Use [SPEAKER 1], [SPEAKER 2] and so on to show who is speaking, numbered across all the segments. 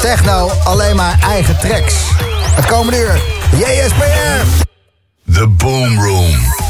[SPEAKER 1] Techno, alleen maar eigen tracks. Het komende uur, JSPR.
[SPEAKER 2] The Boom Room.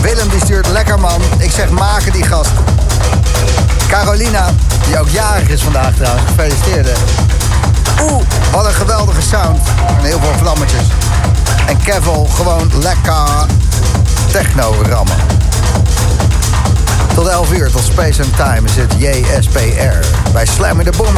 [SPEAKER 1] Willem die stuurt lekker man. Ik zeg maken die gast. Carolina, die ook jarig is vandaag trouwens. Gefeliciteerd. Oeh, wat een geweldige sound. En heel veel vlammetjes. En Kevel gewoon lekker techno rammen. Tot 11 uur, tot Space and Time is het JSPR bij Slam in the Boom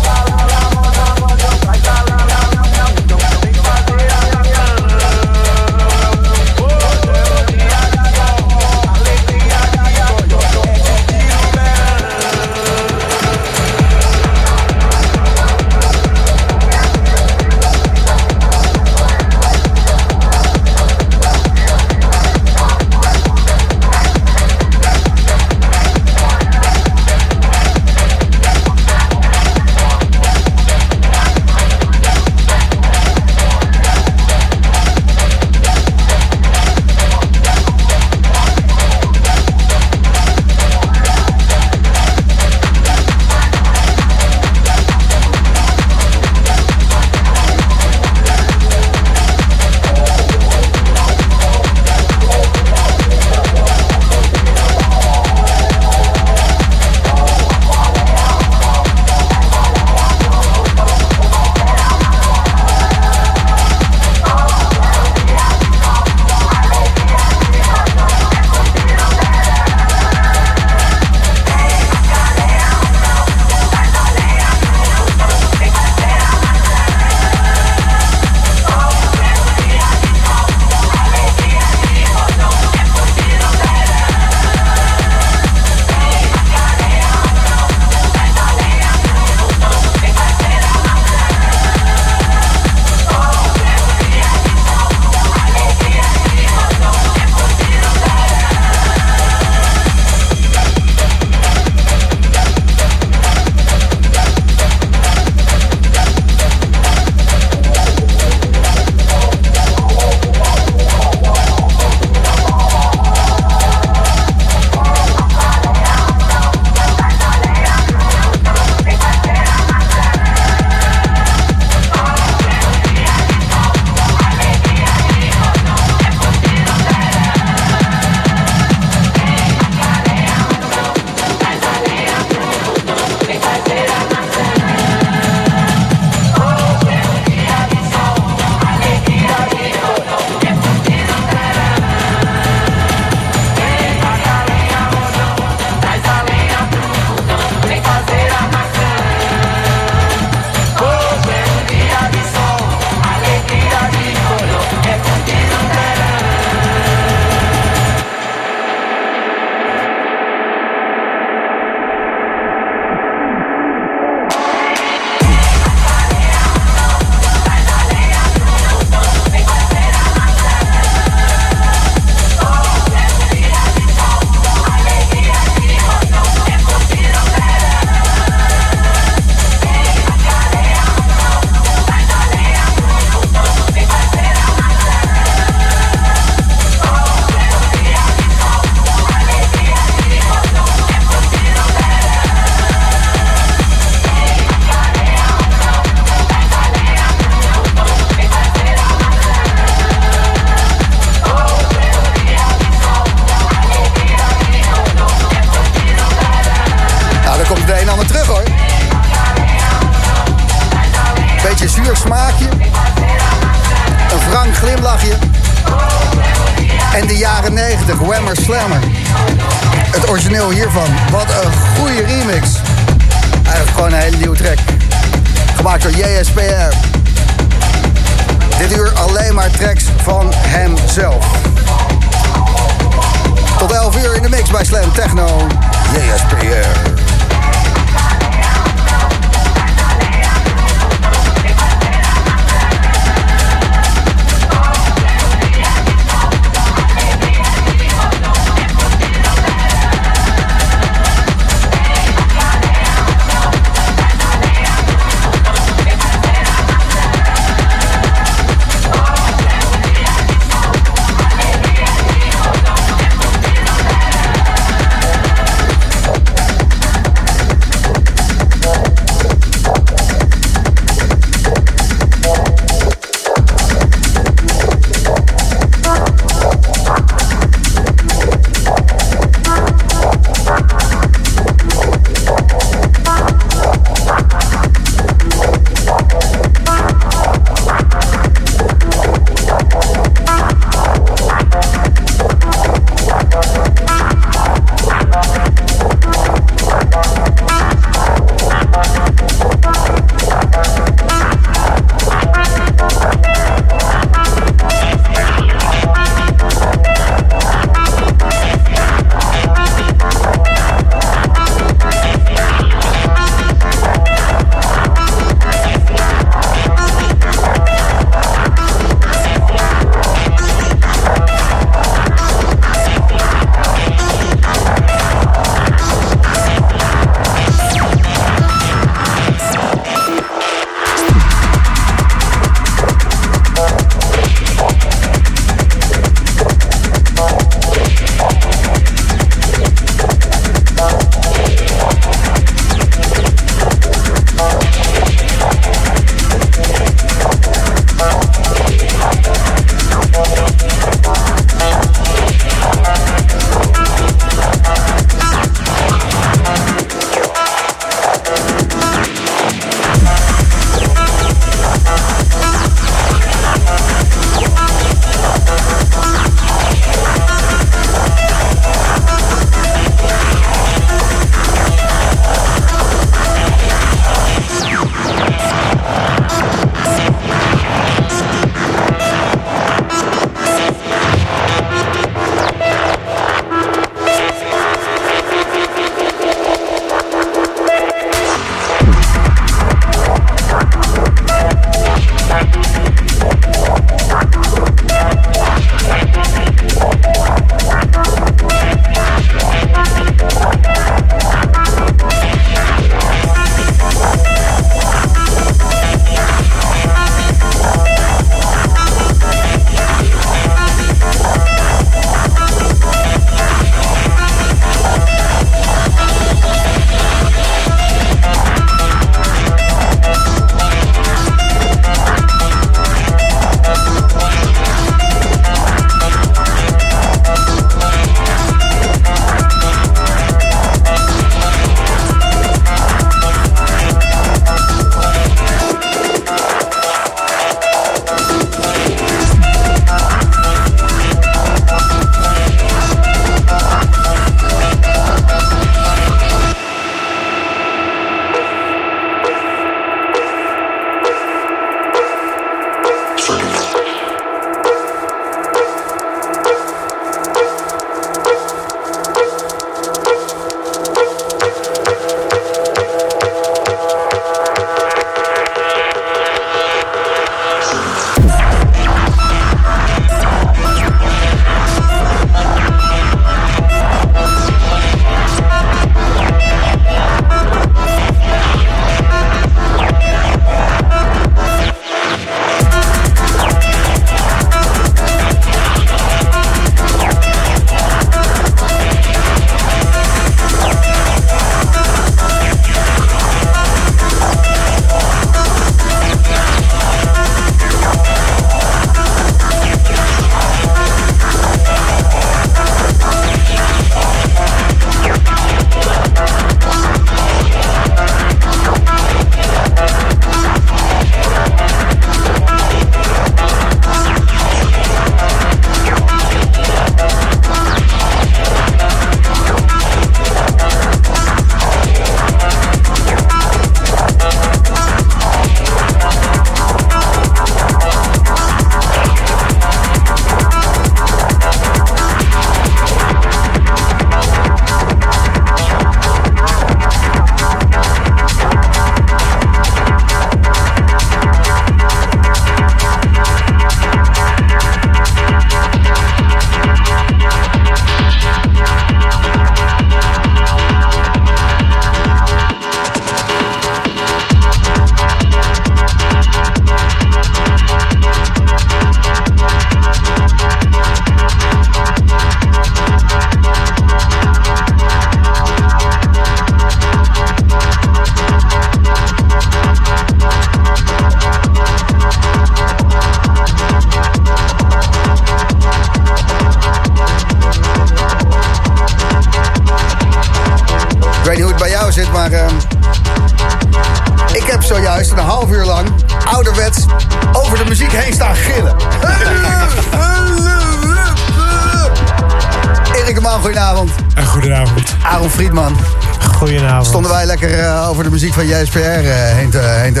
[SPEAKER 1] Stonden wij lekker uh, over de muziek van JSPR uh, heen te... Heen te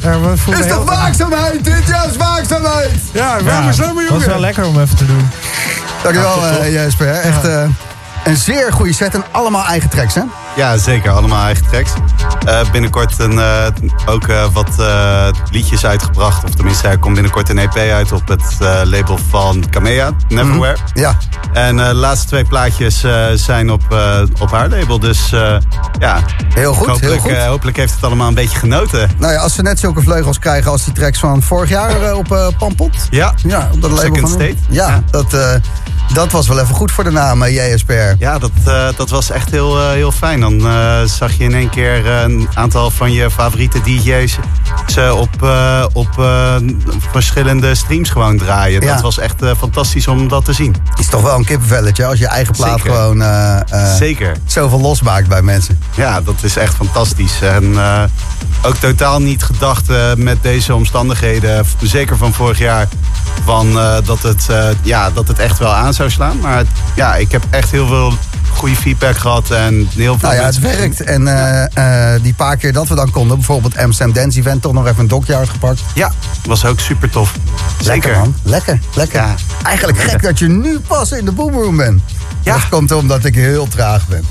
[SPEAKER 3] ja,
[SPEAKER 1] is toch waakzaamheid? Dit is waakzaamheid!
[SPEAKER 3] Ja, is dat maar jongen?
[SPEAKER 4] was wel lekker om even te doen.
[SPEAKER 1] Dankjewel uh, JSPR. Echt uh, een zeer goede set en allemaal eigen tracks, hè?
[SPEAKER 5] Ja, zeker. Allemaal eigen tracks. Uh, binnenkort een, uh, ook uh, wat liedjes uitgebracht. Of tenminste, er komt binnenkort een EP uit op het label van Kamea, Neverwhere.
[SPEAKER 1] Mm -hmm. Ja.
[SPEAKER 5] En de laatste twee plaatjes zijn op, op haar label. Dus ja,
[SPEAKER 1] heel goed,
[SPEAKER 5] hopelijk,
[SPEAKER 1] heel goed.
[SPEAKER 5] hopelijk heeft het allemaal een beetje genoten.
[SPEAKER 1] Nou ja, als ze net zulke vleugels krijgen als die tracks van vorig jaar op Pampot.
[SPEAKER 5] Ja,
[SPEAKER 1] ja op dat
[SPEAKER 5] Second
[SPEAKER 1] van
[SPEAKER 5] State.
[SPEAKER 1] Ja, ja. dat... Dat was wel even goed voor de naam JSPR.
[SPEAKER 5] Ja, dat, uh, dat was echt heel, uh, heel fijn. Dan uh, zag je in één keer een aantal van je favoriete DJ's ze op, op verschillende streams gewoon draaien.
[SPEAKER 1] Ja.
[SPEAKER 5] Dat was echt fantastisch om dat te zien.
[SPEAKER 1] Is toch wel een kippenvelletje als je eigen plaat
[SPEAKER 5] Zeker.
[SPEAKER 1] gewoon
[SPEAKER 5] Zeker.
[SPEAKER 1] zoveel losmaakt bij mensen.
[SPEAKER 5] Ja, dat is echt fantastisch. En ook totaal niet gedacht met deze omstandigheden, zeker van vorig jaar, van, dat, het, ja, dat het echt wel aan zou slaan. Maar ja, ik heb echt heel veel goede feedback gehad en heel veel
[SPEAKER 1] Nou ja, het werkt. En uh, uh, die paar keer dat we dan konden, bijvoorbeeld Amsterdam Dance Event, toch nog even een dokje uitgepakt.
[SPEAKER 5] Ja, was ook super tof.
[SPEAKER 1] Lekker
[SPEAKER 5] Zeker.
[SPEAKER 1] man, lekker, lekker.
[SPEAKER 5] Ja.
[SPEAKER 1] Eigenlijk gek dat je nu pas in de boomroom bent.
[SPEAKER 5] Ja.
[SPEAKER 1] Dat komt omdat ik heel traag ben.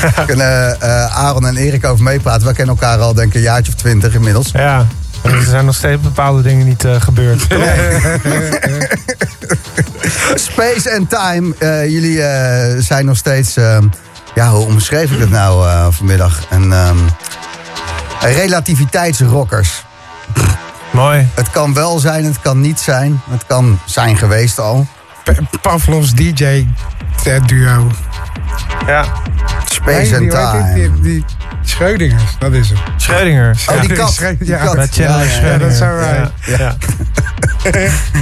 [SPEAKER 1] Daar kunnen uh, Aaron en Erik over meepraten. We kennen elkaar al denk ik een jaartje of twintig inmiddels.
[SPEAKER 4] Ja. Er zijn nog steeds bepaalde dingen niet uh, gebeurd.
[SPEAKER 1] Space and Time. Uh, jullie uh, zijn nog steeds... ja, hoe omschreef ik het nou vanmiddag? Een um, relativiteitsrockers.
[SPEAKER 4] Mooi.
[SPEAKER 1] Het kan wel zijn, het kan niet zijn. Het kan zijn geweest al.
[SPEAKER 3] Pavlovs DJ duo.
[SPEAKER 4] Ja.
[SPEAKER 1] Space
[SPEAKER 3] nee,
[SPEAKER 1] and
[SPEAKER 3] die,
[SPEAKER 1] Time.
[SPEAKER 3] Die, die, Schreudingers, dat is hem.
[SPEAKER 4] Schreudinger.
[SPEAKER 1] Oh, die kat.
[SPEAKER 3] Ja,
[SPEAKER 1] Die
[SPEAKER 3] ja,
[SPEAKER 1] kat.
[SPEAKER 4] Met Chandler
[SPEAKER 1] Ja, ja, ja.
[SPEAKER 4] Schreudinger.
[SPEAKER 3] dat is alright.
[SPEAKER 4] Ja.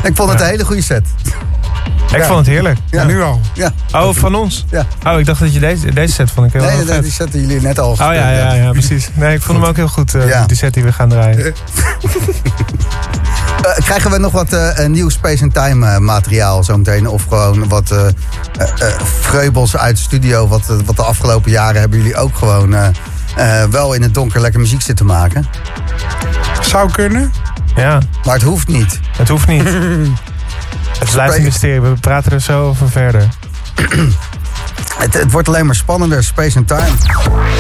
[SPEAKER 1] Ik vond het een hele goede set.
[SPEAKER 4] Ik vond het heerlijk.
[SPEAKER 1] Ja.
[SPEAKER 3] Nu al.
[SPEAKER 1] Ja.
[SPEAKER 4] Oh, van ons?
[SPEAKER 1] Ja.
[SPEAKER 4] Oh, ik dacht dat je deze, deze set vond ik heel
[SPEAKER 1] Nee, nee, die zetten jullie net al
[SPEAKER 4] Oh ja, ja, ja, precies. Nee, ik vond hem ook heel goed, uh,
[SPEAKER 1] Ja.
[SPEAKER 4] die set die we gaan draaien.
[SPEAKER 1] Uh, krijgen we nog wat uh, nieuw Space and Time uh, materiaal zometeen? Of gewoon wat uh, vreubels uit de studio? Wat, wat de afgelopen jaren hebben jullie ook gewoon wel in het donker lekker muziek zitten maken?
[SPEAKER 3] Zou kunnen.
[SPEAKER 4] Ja,
[SPEAKER 1] Maar het hoeft niet.
[SPEAKER 4] het hoeft niet. Het blijft een mysterie. We praten er zo over verder.
[SPEAKER 1] Het, het wordt alleen maar spannender, Space and Time.